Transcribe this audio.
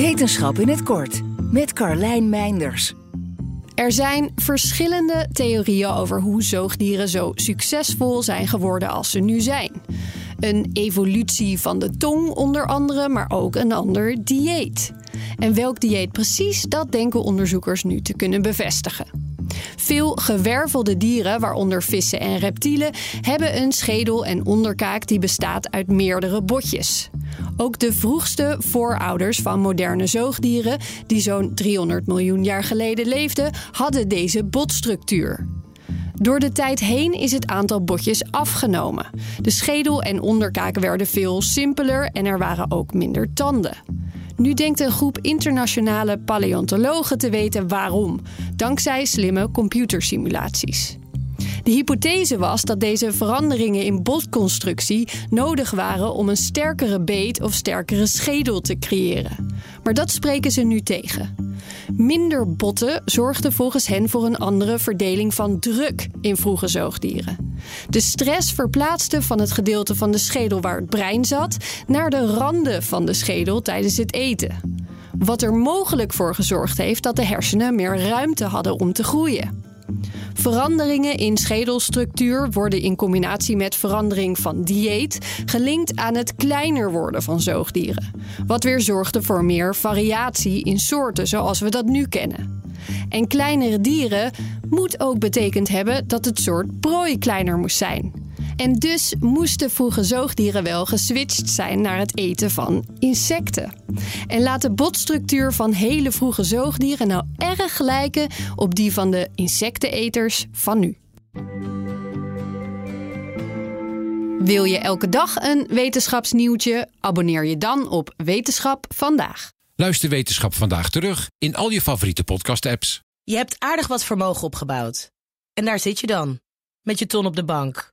Wetenschap in het kort met Carlijn Meinders. Er zijn verschillende theorieën over hoe zoogdieren zo succesvol zijn geworden als ze nu zijn. Een evolutie van de tong onder andere, maar ook een ander dieet. En welk dieet precies, dat denken onderzoekers nu te kunnen bevestigen. Veel gewervelde dieren, waaronder vissen en reptielen, hebben een schedel en onderkaak die bestaat uit meerdere botjes. Ook de vroegste voorouders van moderne zoogdieren, die zo'n 300 miljoen jaar geleden leefden, hadden deze botstructuur. Door de tijd heen is het aantal botjes afgenomen. De schedel en onderkaak werden veel simpeler en er waren ook minder tanden. Nu denkt een groep internationale paleontologen te weten waarom, dankzij slimme computersimulaties. De hypothese was dat deze veranderingen in botconstructie nodig waren om een sterkere beet of sterkere schedel te creëren. Maar dat spreken ze nu tegen. Minder botten zorgden volgens hen voor een andere verdeling van druk in vroege zoogdieren. De stress verplaatste van het gedeelte van de schedel waar het brein zat naar de randen van de schedel tijdens het eten. Wat er mogelijk voor gezorgd heeft dat de hersenen meer ruimte hadden om te groeien. Veranderingen in schedelstructuur worden in combinatie met verandering van dieet gelinkt aan het kleiner worden van zoogdieren. Wat weer zorgde voor meer variatie in soorten zoals we dat nu kennen. En kleinere dieren moet ook betekend hebben dat het soort prooi kleiner moest zijn. En dus moesten vroege zoogdieren wel geswitcht zijn naar het eten van insecten. En laat de botstructuur van hele vroege zoogdieren nou erg lijken op die van de insecteneters van nu. Wil je elke dag een wetenschapsnieuwtje? Abonneer je dan op Wetenschap vandaag. Luister Wetenschap vandaag terug in al je favoriete podcast-apps. Je hebt aardig wat vermogen opgebouwd. En daar zit je dan, met je ton op de bank.